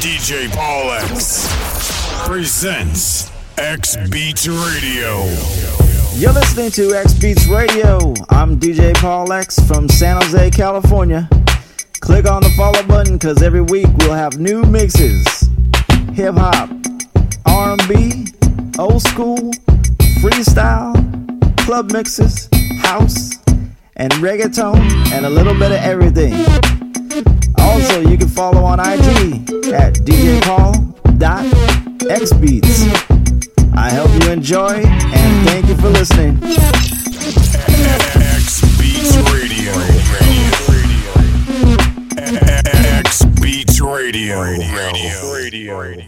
DJ Paul X presents X Beats Radio. You're listening to X Beats Radio. I'm DJ Paul X from San Jose, California. Click on the follow button because every week we'll have new mixes. Hip hop, R&B, old school, freestyle, club mixes, house, and reggaeton, and a little bit of everything. Also, you can follow on IG at djpaul.xbeats. I hope you enjoy and thank you for listening. X Beats Radio. X Beats Radio. Radio. Radio.